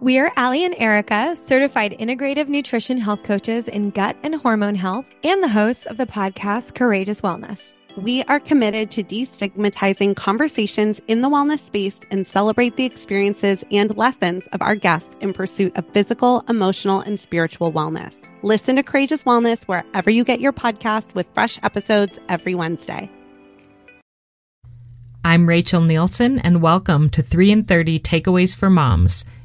We are Ali and Erica, certified integrative nutrition health coaches in gut and hormone health, and the hosts of the podcast Courageous Wellness. We are committed to destigmatizing conversations in the wellness space and celebrate the experiences and lessons of our guests in pursuit of physical, emotional, and spiritual wellness. Listen to Courageous Wellness wherever you get your podcasts with fresh episodes every Wednesday. I'm Rachel Nielsen, and welcome to 3 and 30 Takeaways for Moms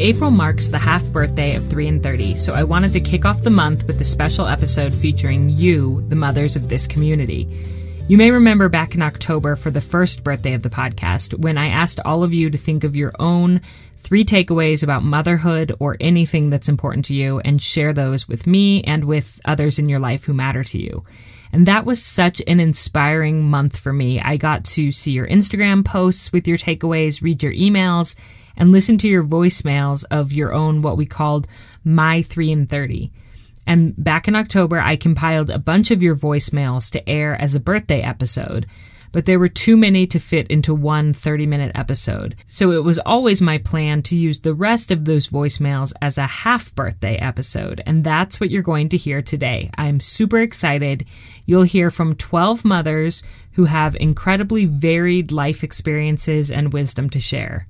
April marks the half birthday of 3 and 30, so I wanted to kick off the month with a special episode featuring you, the mothers of this community. You may remember back in October for the first birthday of the podcast when I asked all of you to think of your own three takeaways about motherhood or anything that's important to you and share those with me and with others in your life who matter to you. And that was such an inspiring month for me. I got to see your Instagram posts with your takeaways, read your emails, and listen to your voicemails of your own, what we called My 3 and 30. And back in October, I compiled a bunch of your voicemails to air as a birthday episode, but there were too many to fit into one 30 minute episode. So it was always my plan to use the rest of those voicemails as a half birthday episode. And that's what you're going to hear today. I'm super excited. You'll hear from 12 mothers who have incredibly varied life experiences and wisdom to share.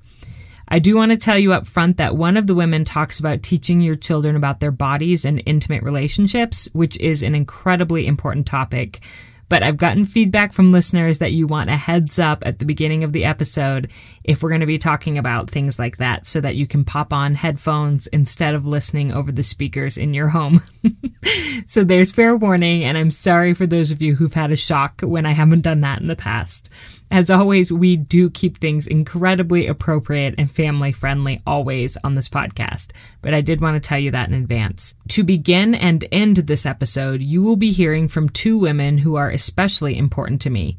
I do want to tell you up front that one of the women talks about teaching your children about their bodies and intimate relationships, which is an incredibly important topic but I've gotten feedback from listeners that you want a heads up at the beginning of the episode if we're going to be talking about things like that so that you can pop on headphones instead of listening over the speakers in your home. so there's fair warning, and I'm sorry for those of you who've had a shock when I haven't done that in the past. As always, we do keep things incredibly appropriate and family friendly always on this podcast, but I did want to tell you that in advance. To begin and end this episode, you will be hearing from two women who are especially important to me.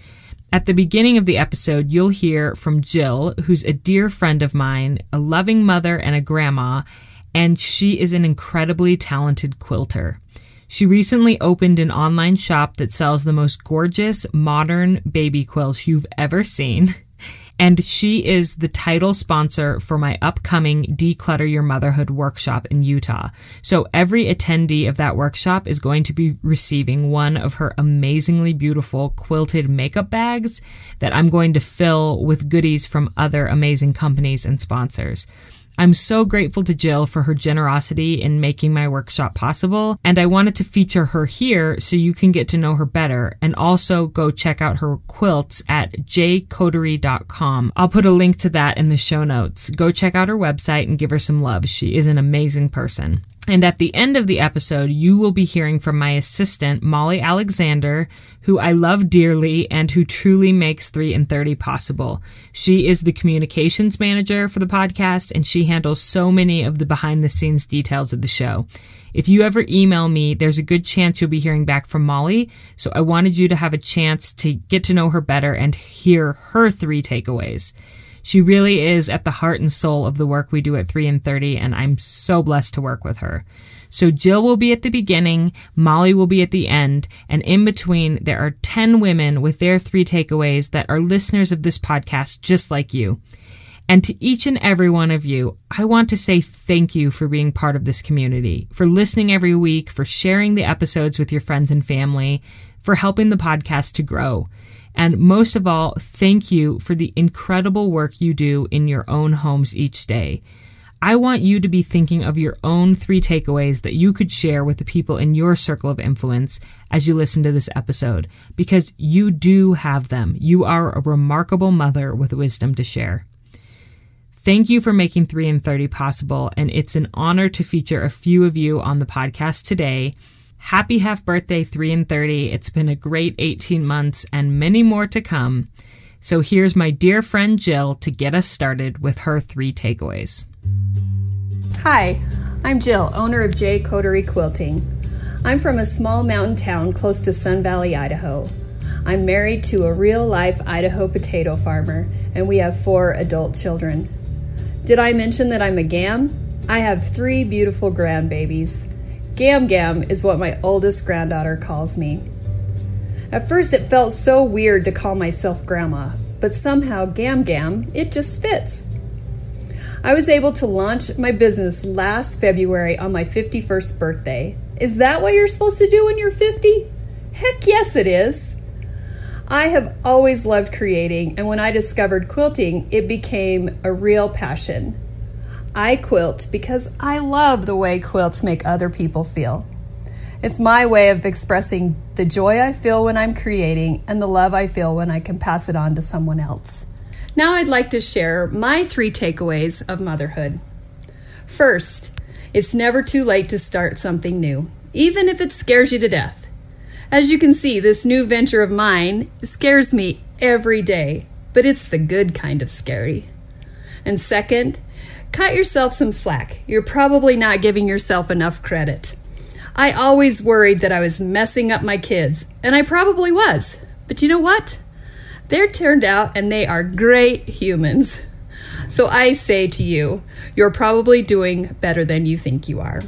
At the beginning of the episode, you'll hear from Jill, who's a dear friend of mine, a loving mother and a grandma, and she is an incredibly talented quilter. She recently opened an online shop that sells the most gorgeous modern baby quilts you've ever seen. And she is the title sponsor for my upcoming Declutter Your Motherhood workshop in Utah. So every attendee of that workshop is going to be receiving one of her amazingly beautiful quilted makeup bags that I'm going to fill with goodies from other amazing companies and sponsors. I'm so grateful to Jill for her generosity in making my workshop possible, and I wanted to feature her here so you can get to know her better and also go check out her quilts at jcoterie.com. I'll put a link to that in the show notes. Go check out her website and give her some love. She is an amazing person. And at the end of the episode, you will be hearing from my assistant, Molly Alexander, who I love dearly and who truly makes 3 and 30 possible. She is the communications manager for the podcast and she handles so many of the behind the scenes details of the show. If you ever email me, there's a good chance you'll be hearing back from Molly. So I wanted you to have a chance to get to know her better and hear her three takeaways. She really is at the heart and soul of the work we do at 3 and 30, and I'm so blessed to work with her. So Jill will be at the beginning, Molly will be at the end, and in between, there are 10 women with their three takeaways that are listeners of this podcast just like you. And to each and every one of you, I want to say thank you for being part of this community, for listening every week, for sharing the episodes with your friends and family, for helping the podcast to grow. And most of all, thank you for the incredible work you do in your own homes each day. I want you to be thinking of your own three takeaways that you could share with the people in your circle of influence as you listen to this episode, because you do have them. You are a remarkable mother with wisdom to share. Thank you for making 3 and 30 possible, and it's an honor to feature a few of you on the podcast today. Happy half birthday 3 and 30. It's been a great 18 months and many more to come. So here's my dear friend Jill to get us started with her three takeaways. Hi, I'm Jill, owner of J Coterie Quilting. I'm from a small mountain town close to Sun Valley, Idaho. I'm married to a real life Idaho potato farmer, and we have four adult children. Did I mention that I'm a GAM? I have three beautiful grandbabies. Gam Gam is what my oldest granddaughter calls me. At first, it felt so weird to call myself Grandma, but somehow Gam Gam, it just fits. I was able to launch my business last February on my 51st birthday. Is that what you're supposed to do when you're 50? Heck yes, it is. I have always loved creating, and when I discovered quilting, it became a real passion. I quilt because I love the way quilts make other people feel. It's my way of expressing the joy I feel when I'm creating and the love I feel when I can pass it on to someone else. Now, I'd like to share my three takeaways of motherhood. First, it's never too late to start something new, even if it scares you to death. As you can see, this new venture of mine scares me every day, but it's the good kind of scary. And second, Cut yourself some slack. You're probably not giving yourself enough credit. I always worried that I was messing up my kids, and I probably was. But you know what? They're turned out and they are great humans. So I say to you, you're probably doing better than you think you are.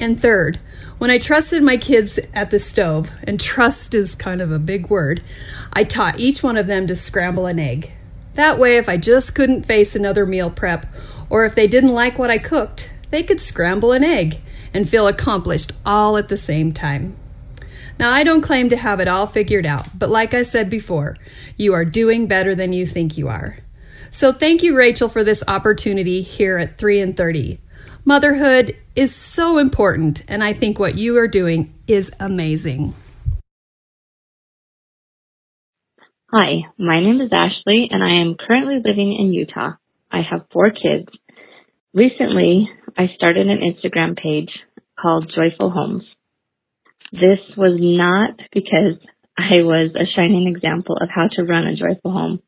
And third, when I trusted my kids at the stove, and trust is kind of a big word, I taught each one of them to scramble an egg. That way, if I just couldn't face another meal prep or if they didn't like what I cooked, they could scramble an egg and feel accomplished all at the same time. Now, I don't claim to have it all figured out, but like I said before, you are doing better than you think you are. So thank you, Rachel, for this opportunity here at 3 and 30. Motherhood is so important, and I think what you are doing is amazing. Hi, my name is Ashley, and I am currently living in Utah. I have four kids. Recently, I started an Instagram page called Joyful Homes. This was not because I was a shining example of how to run a joyful home.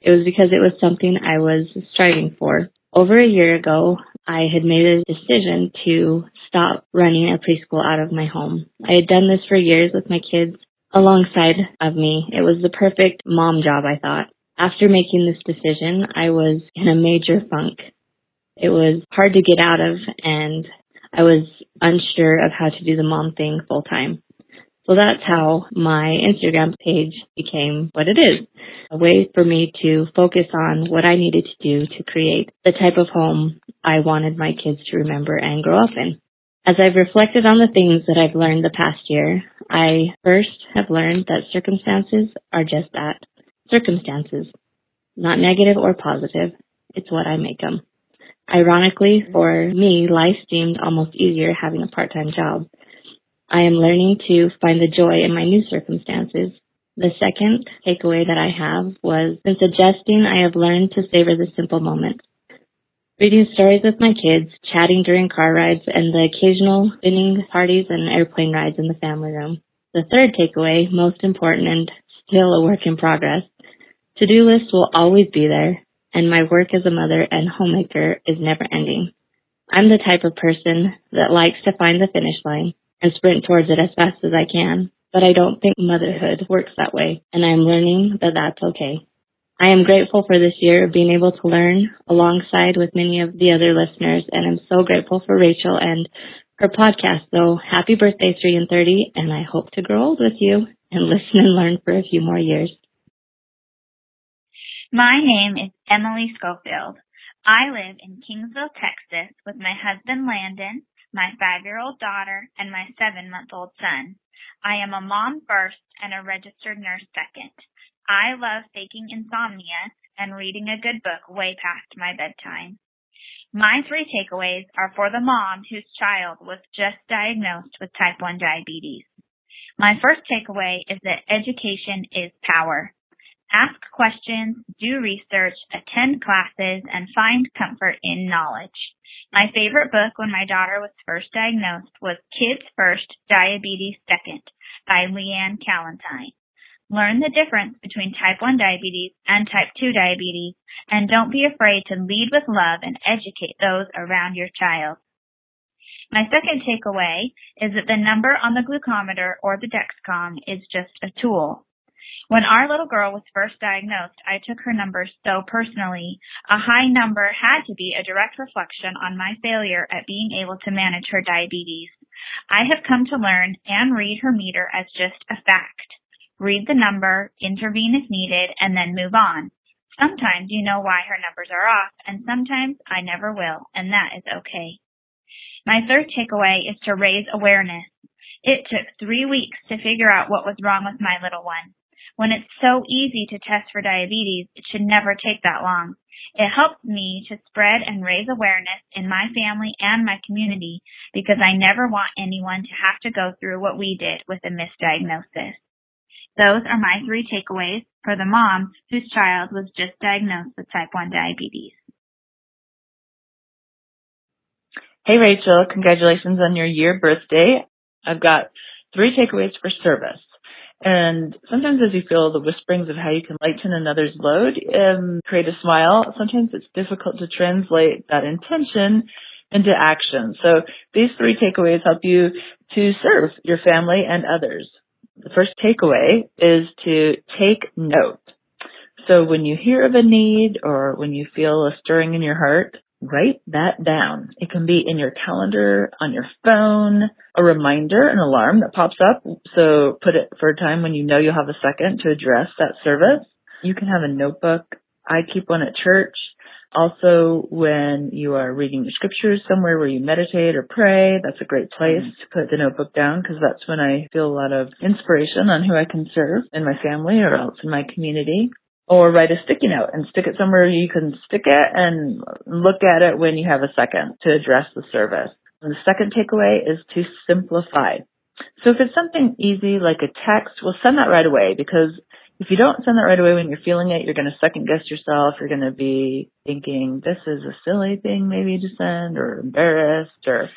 It was because it was something I was striving for. Over a year ago, I had made a decision to stop running a preschool out of my home. I had done this for years with my kids alongside of me. It was the perfect mom job, I thought. After making this decision, I was in a major funk. It was hard to get out of and I was unsure of how to do the mom thing full time. So that's how my Instagram page became what it is. A way for me to focus on what I needed to do to create the type of home I wanted my kids to remember and grow up in. As I've reflected on the things that I've learned the past year, I first have learned that circumstances are just that, circumstances. Not negative or positive. It's what I make them. Ironically, for me, life seemed almost easier having a part-time job. I am learning to find the joy in my new circumstances. The second takeaway that I have was since adjusting, I have learned to savor the simple moments. Reading stories with my kids, chatting during car rides, and the occasional spinning parties and airplane rides in the family room. The third takeaway, most important and still a work in progress, to-do lists will always be there, and my work as a mother and homemaker is never ending. I'm the type of person that likes to find the finish line and sprint towards it as fast as I can, but I don't think motherhood works that way, and I'm learning that that's okay. I am grateful for this year of being able to learn alongside with many of the other listeners, and I'm so grateful for Rachel and her podcast. So happy birthday, 3 and 30, and I hope to grow old with you and listen and learn for a few more years. My name is Emily Schofield. I live in Kingsville, Texas with my husband Landon, my five-year-old daughter, and my seven-month-old son. I am a mom first and a registered nurse second. I love faking insomnia and reading a good book way past my bedtime. My three takeaways are for the mom whose child was just diagnosed with type 1 diabetes. My first takeaway is that education is power. Ask questions, do research, attend classes, and find comfort in knowledge. My favorite book when my daughter was first diagnosed was Kids First, Diabetes Second by Leighann Calentine. Learn the difference between type 1 diabetes and type 2 diabetes, and don't be afraid to lead with love and educate those around your child. My second takeaway is that the number on the glucometer or the Dexcom is just a tool. When our little girl was first diagnosed, I took her number so personally. A high number had to be a direct reflection on my failure at being able to manage her diabetes. I have come to learn and read her meter as just a fact. Read the number, intervene if needed, and then move on. Sometimes you know why her numbers are off, and sometimes I never will, and that is okay. My third takeaway is to raise awareness. It took three weeks to figure out what was wrong with my little one. When it's so easy to test for diabetes, it should never take that long. It helps me to spread and raise awareness in my family and my community because I never want anyone to have to go through what we did with a misdiagnosis. Those are my three takeaways for the mom whose child was just diagnosed with type 1 diabetes. Hey Rachel, congratulations on your year birthday. I've got three takeaways for service. And sometimes as you feel the whisperings of how you can lighten another's load and create a smile, sometimes it's difficult to translate that intention into action. So these three takeaways help you to serve your family and others. The first takeaway is to take note. So when you hear of a need or when you feel a stirring in your heart, write that down. It can be in your calendar, on your phone, a reminder, an alarm that pops up. So put it for a time when you know you'll have a second to address that service. You can have a notebook. I keep one at church. Also, when you are reading the scriptures somewhere where you meditate or pray, that's a great place mm-hmm. to put the notebook down because that's when I feel a lot of inspiration on who I can serve in my family or else in my community or write a sticky note and stick it somewhere you can stick it and look at it when you have a second to address the service. And the second takeaway is to simplify. So if it's something easy like a text, we'll send that right away because if you don't send that right away when you're feeling it, you're going to second guess yourself. You're going to be thinking this is a silly thing maybe to send or embarrassed or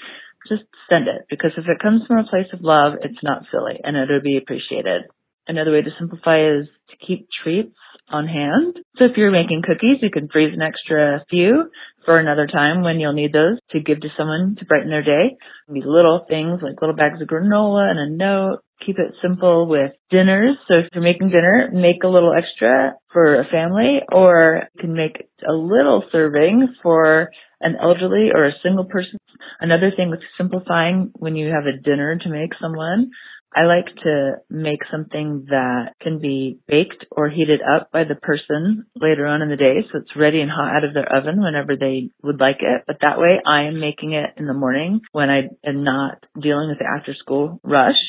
just send it because if it comes from a place of love, it's not silly and it'll be appreciated. Another way to simplify is to keep treats on hand. So if you're making cookies, you can freeze an extra few for another time when you'll need those to give to someone to brighten their day. These little things like little bags of granola and a note. Keep it simple with dinners. So if you're making dinner, make a little extra for a family or you can make a little serving for an elderly or a single person. Another thing with simplifying when you have a dinner to make someone I like to make something that can be baked or heated up by the person later on in the day so it's ready and hot out of their oven whenever they would like it. But that way I am making it in the morning when I am not dealing with the after school rush.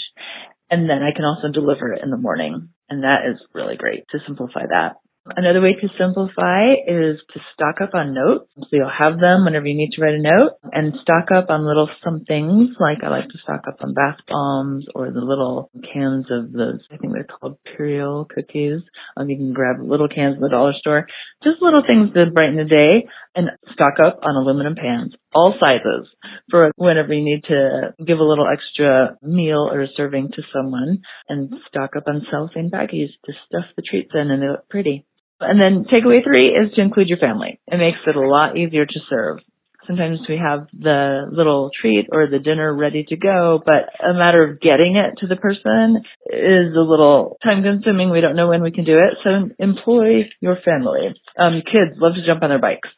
And then I can also deliver it in the morning. And that is really great to simplify that. Another way to simplify is to stock up on notes. So you'll have them whenever you need to write a note and stock up on little some things like I like to stock up on bath bombs or the little cans of those, I think they're called Pirouline cookies. Um, you can grab little cans in the dollar store. Just little things to brighten the day and stock up on aluminum pans, all sizes for whenever you need to give a little extra meal or serving to someone and stock up on cellophane baggies to stuff the treats in and they look pretty. And then takeaway three is to include your family. It makes it a lot easier to serve. Sometimes we have the little treat or the dinner ready to go, but a matter of getting it to the person is a little time consuming. We don't know when we can do it. So employ your family. Um, kids love to jump on their bikes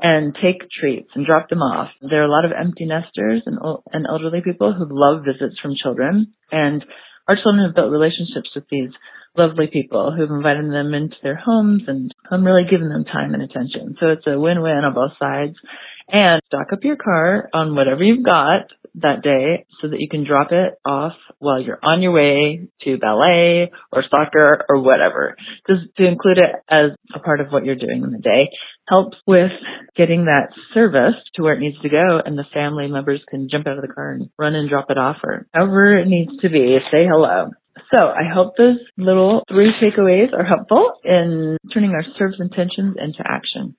and take treats and drop them off. There are a lot of empty nesters and, and elderly people who love visits from children and our children have built relationships with these lovely people who've invited them into their homes and I'm really giving them time and attention. So it's a win-win on both sides. And stock up your car on whatever you've got that day so that you can drop it off while you're on your way to ballet or soccer or whatever. Just to include it as a part of what you're doing in the day helps with getting that service to where it needs to go and the family members can jump out of the car and run and drop it off or however it needs to be. Say hello. So I hope those little three takeaways are helpful in turning our service intentions into action.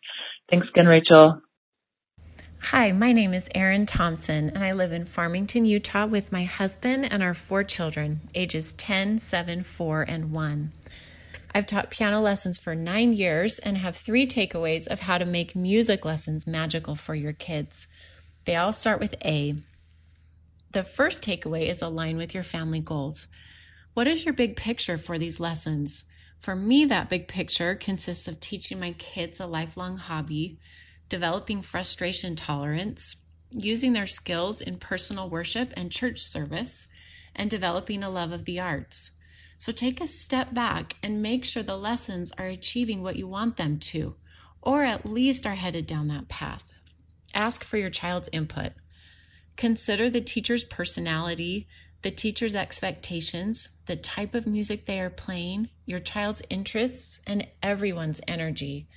Thanks again, Rachel. Hi, my name is Erin Thompson, and I live in Farmington, Utah with my husband and our four children, ages 10, 7, 4, and 1. I've taught piano lessons for nine years and have three takeaways of how to make music lessons magical for your kids. They all start with A. The first takeaway is align with your family goals. What is your big picture for these lessons? For me, that big picture consists of teaching my kids a lifelong hobby, developing frustration tolerance, using their skills in personal worship and church service, and developing a love of the arts. So take a step back and make sure the lessons are achieving what you want them to, or at least are headed down that path. Ask for your child's input. Consider the teacher's personality, the teacher's expectations, the type of music they are playing, your child's interests, and everyone's energy.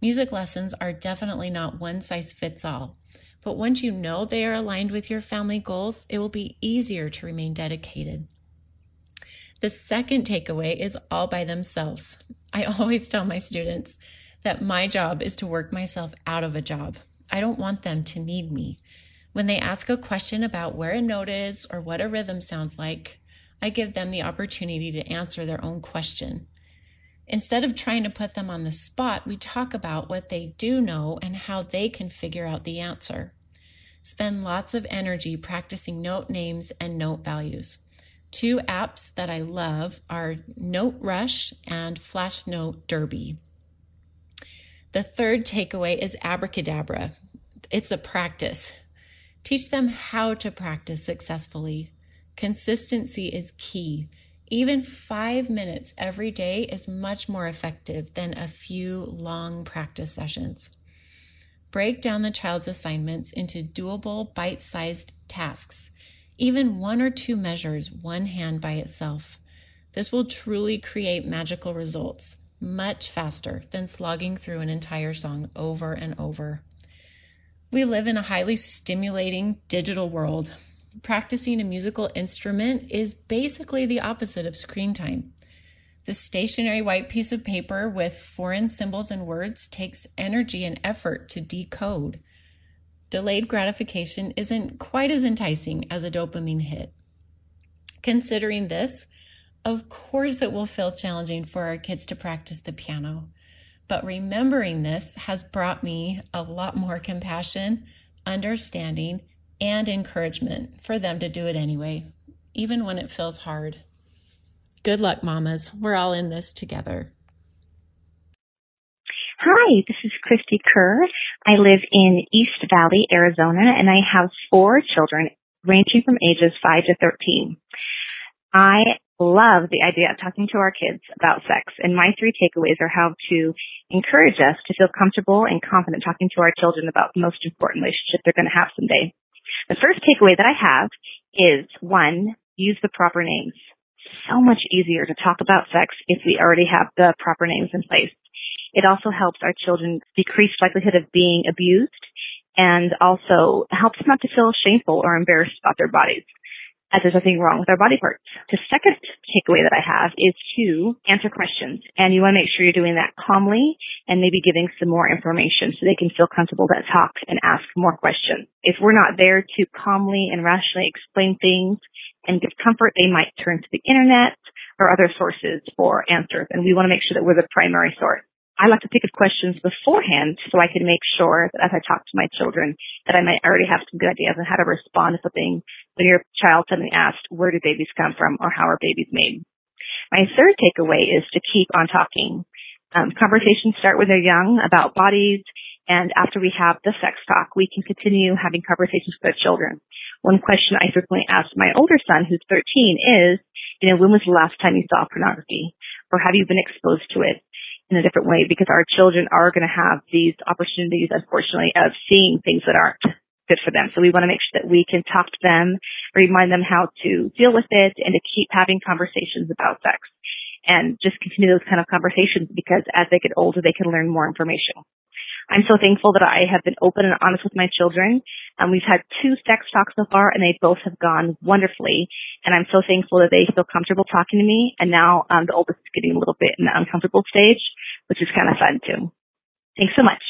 Music lessons are definitely not one size fits all, but once you know they are aligned with your family goals, it will be easier to remain dedicated. The second takeaway is all by themselves. I always tell my students that my job is to work myself out of a job. I don't want them to need me. When they ask a question about where a note is or what a rhythm sounds like, I give them the opportunity to answer their own question. Instead of trying to put them on the spot, we talk about what they do know and how they can figure out the answer. Spend lots of energy practicing note names and note values. Two apps that I love are Note Rush and Flash Note Derby. The third takeaway is abracadabra. It's a practice. Teach them how to practice successfully. Consistency is key. Even five minutes every day is much more effective than a few long practice sessions. Break down the child's assignments into doable, bite sized tasks even one or two measures, one hand by itself. This will truly create magical results much faster than slogging through an entire song over and over. We live in a highly stimulating digital world. Practicing a musical instrument is basically the opposite of screen time. The stationary white piece of paper with foreign symbols and words takes energy and effort to decode delayed gratification isn't quite as enticing as a dopamine hit. Considering this, of course, it will feel challenging for our kids to practice the piano. But remembering this has brought me a lot more compassion, understanding, and encouragement for them to do it anyway, even when it feels hard. Good luck, mamas. We're all in this together. Hi, this is Christy Kerr. I live in East Valley, Arizona, and I have four children ranging from ages 5 to 13. I love the idea of talking to our kids about sex, and my three takeaways are how to encourage us to feel comfortable and confident talking to our children about the most important relationship they're going to have someday. The first takeaway that I have is one, use the proper names. So much easier to talk about sex if we already have the proper names in place. It also helps our children decrease likelihood of being abused and also helps them not to feel shameful or embarrassed about their bodies as there's nothing wrong with our body parts. The second takeaway that I have is to answer questions. And you want to make sure you're doing that calmly and maybe giving some more information so they can feel comfortable to talk and ask more questions. If we're not there to calmly and rationally explain things and give comfort, they might turn to the internet or other sources for answers. And we want to make sure that we're the primary source. I like to think of questions beforehand so I can make sure that as I talk to my children that I might already have some good ideas on how to respond to something when your child suddenly asked, where do babies come from or how are babies made? My third takeaway is to keep on talking. Um, conversations start when they're young about bodies and after we have the sex talk, we can continue having conversations with our children. One question I frequently ask my older son, who's 13, is, you know, when was the last time you saw pornography? Or have you been exposed to it? in a different way because our children are going to have these opportunities, unfortunately, of seeing things that aren't good for them. So we want to make sure that we can talk to them, remind them how to deal with it and to keep having conversations about sex and just continue those kind of conversations because as they get older, they can learn more information. I'm so thankful that I have been open and honest with my children. Um, we've had two sex talks so far and they both have gone wonderfully. And I'm so thankful that they feel comfortable talking to me. And now um, the oldest is getting a little bit in the uncomfortable stage, which is kind of fun too. Thanks so much.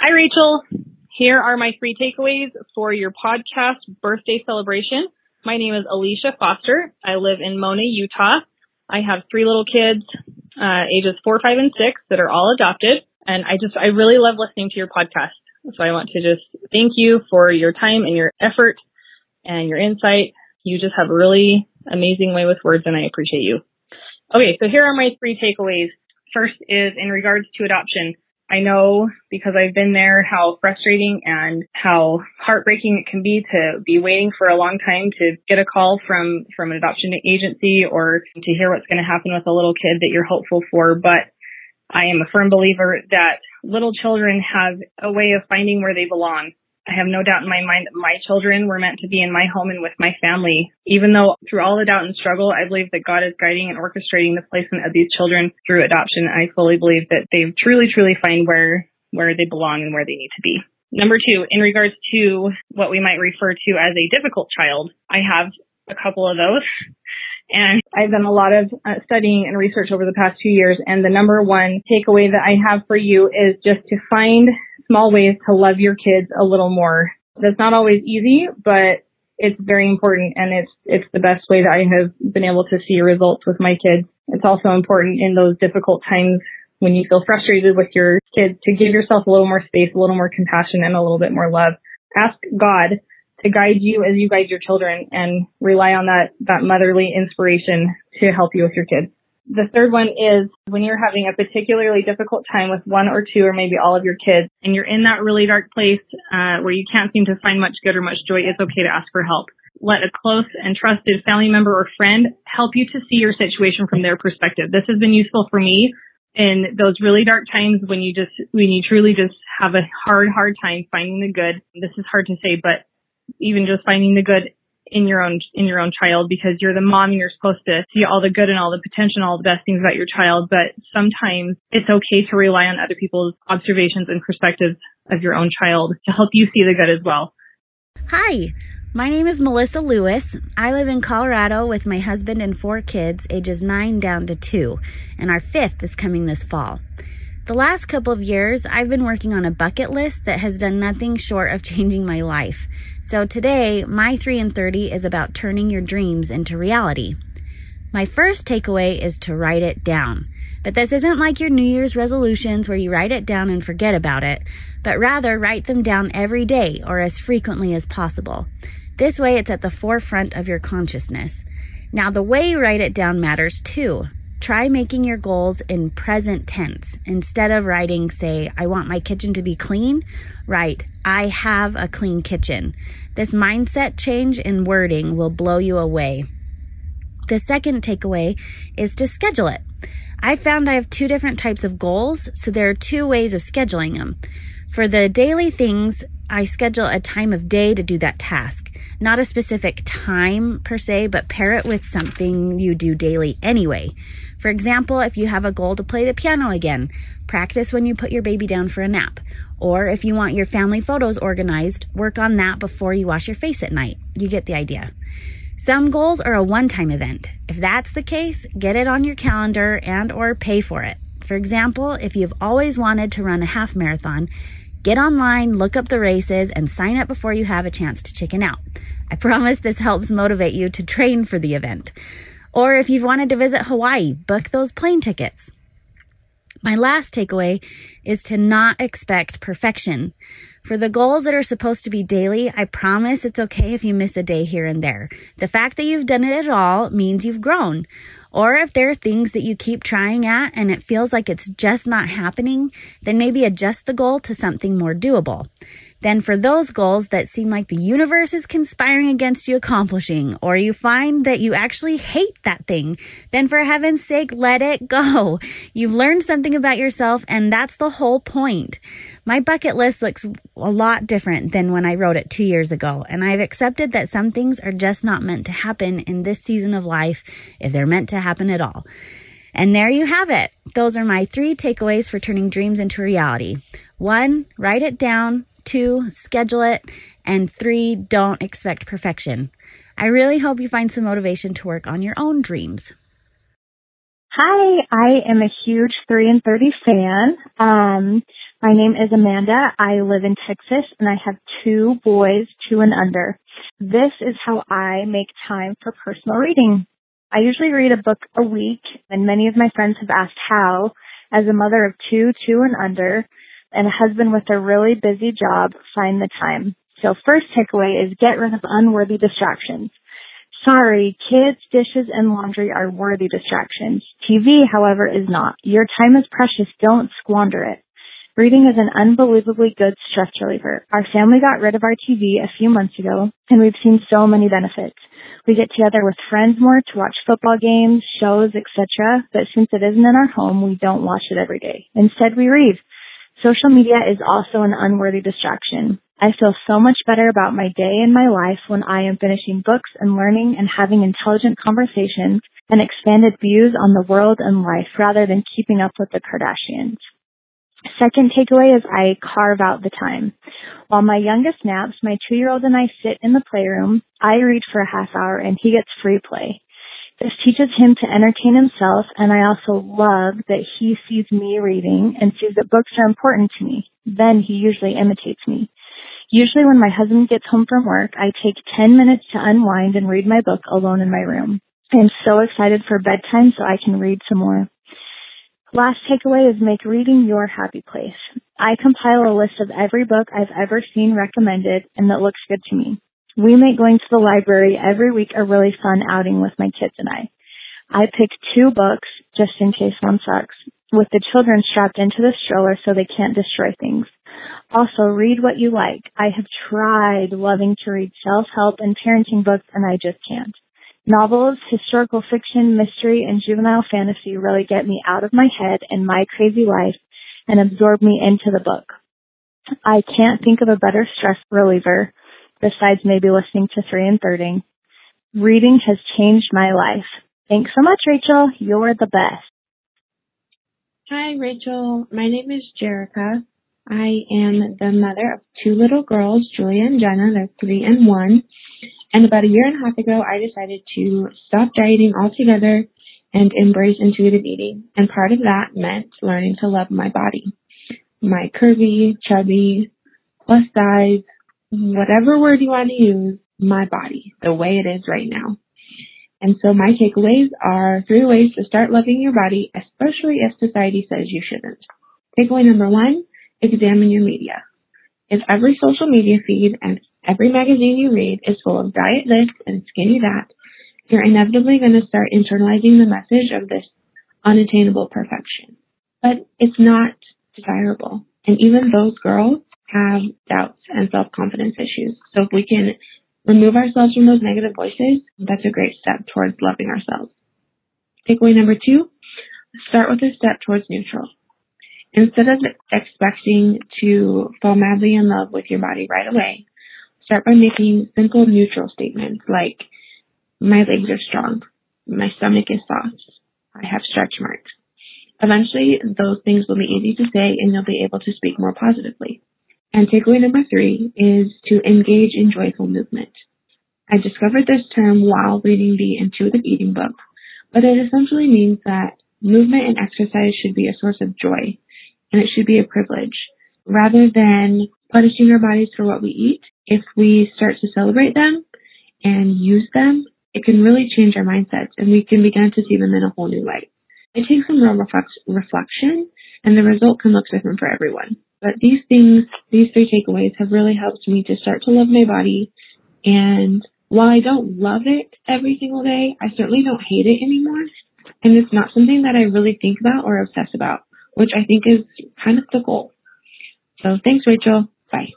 Hi, Rachel. Here are my three takeaways for your podcast birthday celebration. My name is Alicia Foster. I live in Mona, Utah. I have three little kids, uh, ages four, five, and six that are all adopted. And I just, I really love listening to your podcast. So I want to just thank you for your time and your effort and your insight. You just have a really amazing way with words and I appreciate you. Okay, so here are my three takeaways. First is in regards to adoption. I know because I've been there how frustrating and how heartbreaking it can be to be waiting for a long time to get a call from, from an adoption agency or to hear what's going to happen with a little kid that you're hopeful for. But I am a firm believer that little children have a way of finding where they belong. I have no doubt in my mind that my children were meant to be in my home and with my family. Even though through all the doubt and struggle, I believe that God is guiding and orchestrating the placement of these children through adoption. I fully believe that they truly, truly find where, where they belong and where they need to be. Number two, in regards to what we might refer to as a difficult child, I have a couple of those. And I've done a lot of uh, studying and research over the past two years. And the number one takeaway that I have for you is just to find small ways to love your kids a little more. That's not always easy, but it's very important and it's, it's the best way that I have been able to see results with my kids. It's also important in those difficult times when you feel frustrated with your kids to give yourself a little more space, a little more compassion and a little bit more love. Ask God to guide you as you guide your children and rely on that, that motherly inspiration to help you with your kids. The third one is when you're having a particularly difficult time with one or two or maybe all of your kids and you're in that really dark place uh, where you can't seem to find much good or much joy, it's okay to ask for help. Let a close and trusted family member or friend help you to see your situation from their perspective. This has been useful for me in those really dark times when you just, when you truly just have a hard, hard time finding the good. This is hard to say, but even just finding the good in your own in your own child because you're the mom and you're supposed to see all the good and all the potential and all the best things about your child but sometimes it's okay to rely on other people's observations and perspectives of your own child to help you see the good as well hi my name is Melissa Lewis. I live in Colorado with my husband and four kids, ages 9 down to 2, and our fifth is coming this fall. The last couple of years, I've been working on a bucket list that has done nothing short of changing my life. So today, my 3 and 30 is about turning your dreams into reality. My first takeaway is to write it down. But this isn't like your New Year's resolutions where you write it down and forget about it, but rather write them down every day or as frequently as possible. This way, it's at the forefront of your consciousness. Now, the way you write it down matters too. Try making your goals in present tense. Instead of writing, say, I want my kitchen to be clean, write, I have a clean kitchen. This mindset change in wording will blow you away. The second takeaway is to schedule it. I found I have two different types of goals, so there are two ways of scheduling them. For the daily things, I schedule a time of day to do that task. Not a specific time per se, but pair it with something you do daily anyway. For example, if you have a goal to play the piano again, practice when you put your baby down for a nap. Or if you want your family photos organized, work on that before you wash your face at night. You get the idea. Some goals are a one-time event. If that's the case, get it on your calendar and or pay for it. For example, if you've always wanted to run a half marathon, get online, look up the races, and sign up before you have a chance to chicken out. I promise this helps motivate you to train for the event. Or if you've wanted to visit Hawaii, book those plane tickets. My last takeaway is to not expect perfection. For the goals that are supposed to be daily, I promise it's okay if you miss a day here and there. The fact that you've done it at all means you've grown. Or if there are things that you keep trying at and it feels like it's just not happening, then maybe adjust the goal to something more doable. Then for those goals that seem like the universe is conspiring against you accomplishing, or you find that you actually hate that thing, then for heaven's sake, let it go. You've learned something about yourself and that's the whole point. My bucket list looks a lot different than when I wrote it two years ago, and I've accepted that some things are just not meant to happen in this season of life if they're meant to happen at all. And there you have it. Those are my three takeaways for turning dreams into reality. One, write it down. Two, schedule it. And three, don't expect perfection. I really hope you find some motivation to work on your own dreams. Hi, I am a huge 3 and 30 fan. Um, My name is Amanda. I live in Texas and I have two boys, two and under. This is how I make time for personal reading. I usually read a book a week and many of my friends have asked how, as a mother of two, two and under, and a husband with a really busy job, find the time. So first takeaway is get rid of unworthy distractions. Sorry, kids, dishes, and laundry are worthy distractions. TV, however, is not. Your time is precious. Don't squander it. Reading is an unbelievably good stress reliever. Our family got rid of our TV a few months ago, and we've seen so many benefits. We get together with friends more to watch football games, shows, etc., but since it isn't in our home, we don't watch it every day. Instead, we read. Social media is also an unworthy distraction. I feel so much better about my day and my life when I am finishing books and learning and having intelligent conversations and expanded views on the world and life rather than keeping up with the Kardashians. Second takeaway is I carve out the time. While my youngest naps, my two-year-old and I sit in the playroom. I read for a half hour and he gets free play. This teaches him to entertain himself and I also love that he sees me reading and sees that books are important to me. Then he usually imitates me. Usually when my husband gets home from work, I take 10 minutes to unwind and read my book alone in my room. I am so excited for bedtime so I can read some more. Last takeaway is make reading your happy place. I compile a list of every book I've ever seen recommended and that looks good to me. We make going to the library every week a really fun outing with my kids and I. I pick two books just in case one sucks with the children strapped into the stroller so they can't destroy things. Also, read what you like. I have tried loving to read self-help and parenting books and I just can't. Novels, historical fiction, mystery, and juvenile fantasy really get me out of my head and my crazy life and absorb me into the book. I can't think of a better stress reliever besides maybe listening to 3 and 30. Reading has changed my life. Thanks so much, Rachel. You're the best. Hi, Rachel. My name is Jerica. I am the mother of two little girls, Julia and Jenna. They're three and one. And about a year and a half ago, I decided to stop dieting altogether and embrace intuitive eating. And part of that meant learning to love my body. My curvy, chubby, plus size, whatever word you want to use, my body, the way it is right now. And so my takeaways are three ways to start loving your body, especially if society says you shouldn't. Takeaway number one, examine your media. If every social media feed and every magazine you read is full of diet this and skinny that, you're inevitably going to start internalizing the message of this unattainable perfection. But it's not desirable. And even those girls have doubts and self-confidence issues. So if we can remove ourselves from those negative voices, that's a great step towards loving ourselves. Takeaway number two, start with a step towards neutral. Instead of expecting to fall madly in love with your body right away, start by making simple neutral statements like, my legs are strong, my stomach is soft, I have stretch marks. Eventually, those things will be easy to say and you'll be able to speak more positively. And takeaway number three is to engage in joyful movement. I discovered this term while reading the intuitive eating book, but it essentially means that movement and exercise should be a source of joy and it should be a privilege rather than punishing our bodies for what we eat. If we start to celebrate them and use them, it can really change our mindsets and we can begin to see them in a whole new light. It takes some real reflect- reflection and the result can look different for everyone. But these things, these three takeaways have really helped me to start to love my body. And while I don't love it every single day, I certainly don't hate it anymore. And it's not something that I really think about or obsess about which I think is kind of the goal. So thanks, Rachel. Bye.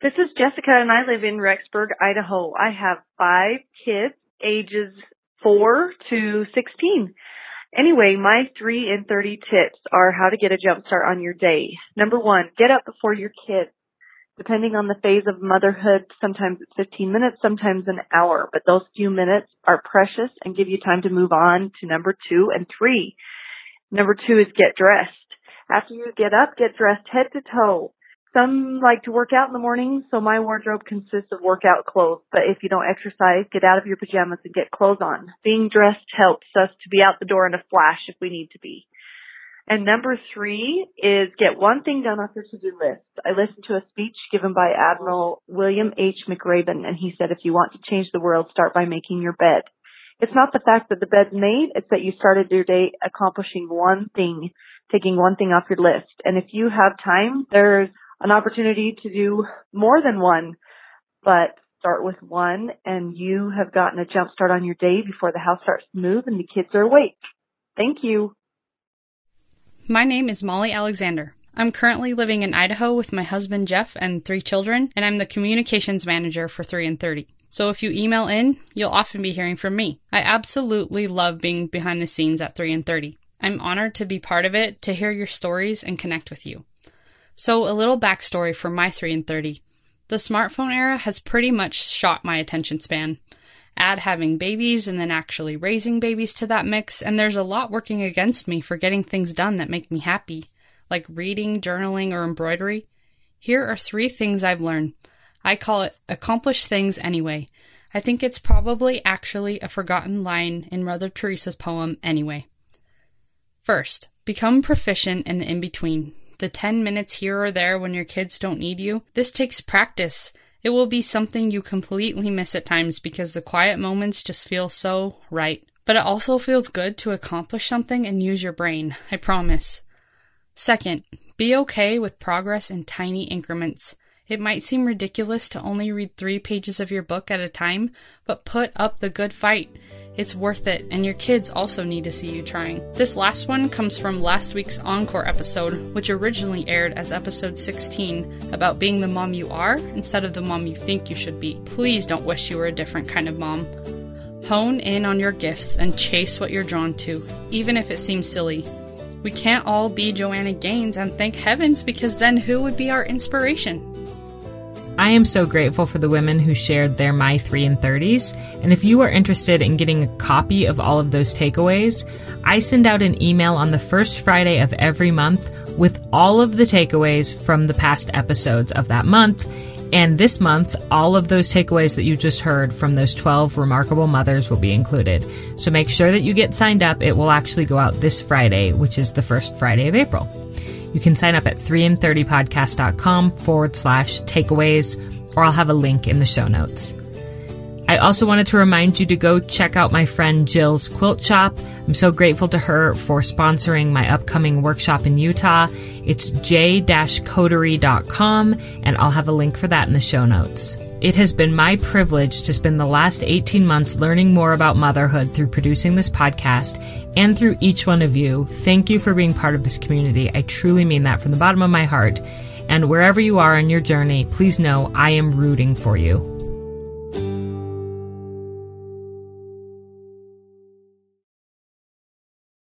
This is Jessica and I live in Rexburg, Idaho. I have five kids, ages four to 16. Anyway, my three and 30 tips are how to get a jump start on your day. Number one, get up before your kids. Depending on the phase of motherhood, sometimes it's 15 minutes, sometimes an hour, but those few minutes are precious and give you time to move on to number two and three. Number two is get dressed. After you get up, get dressed head to toe. Some like to work out in the morning, so my wardrobe consists of workout clothes. But if you don't exercise, get out of your pajamas and get clothes on. Being dressed helps us to be out the door in a flash if we need to be. And number three is get one thing done off your to-do list. I listened to a speech given by Admiral William H. McRaven, and he said, if you want to change the world, start by making your bed. It's not the fact that the bed's made, it's that you started your day accomplishing one thing, taking one thing off your list. And if you have time, there's an opportunity to do more than one, but start with one and you have gotten a jump start on your day before the house starts to move and the kids are awake. Thank you. My name is Molly Alexander. I'm currently living in Idaho with my husband Jeff and three children, and I'm the communications manager for 3 and 30. So if you email in, you'll often be hearing from me. I absolutely love being behind the scenes at 3 and 30. I'm honored to be part of it, to hear your stories and connect with you. So a little backstory for my 3 and 30. The smartphone era has pretty much shot my attention span add having babies and then actually raising babies to that mix, and there's a lot working against me for getting things done that make me happy, like reading, journaling, or embroidery. Here are three things I've learned. I call it accomplish things anyway. I think it's probably actually a forgotten line in Mother Teresa's poem anyway. First, become proficient in the in between. The 10 minutes here or there when your kids don't need you. This takes practice. It will be something you completely miss at times because the quiet moments just feel so right. But it also feels good to accomplish something and use your brain, I promise. Second, be okay with progress in tiny increments. It might seem ridiculous to only read three pages of your book at a time, but put up the good fight. It's worth it, and your kids also need to see you trying. This last one comes from last week's Encore episode, which originally aired as episode 16 about being the mom you are instead of the mom you think you should be. Please don't wish you were a different kind of mom. Hone in on your gifts and chase what you're drawn to, even if it seems silly. We can't all be Joanna Gaines, and thank heavens, because then who would be our inspiration? I am so grateful for the women who shared their My 3 and 30s. And if you are interested in getting a copy of all of those takeaways, I send out an email on the first Friday of every month with all of the takeaways from the past episodes of that month. And this month, all of those takeaways that you just heard from those 12 remarkable mothers will be included. So make sure that you get signed up. It will actually go out this Friday, which is the first Friday of April. You can sign up at 3and30podcast.com forward slash takeaways, or I'll have a link in the show notes. I also wanted to remind you to go check out my friend Jill's quilt shop. I'm so grateful to her for sponsoring my upcoming workshop in Utah. It's j-coterie.com and I'll have a link for that in the show notes. It has been my privilege to spend the last 18 months learning more about motherhood through producing this podcast and through each one of you. Thank you for being part of this community. I truly mean that from the bottom of my heart. And wherever you are on your journey, please know I am rooting for you.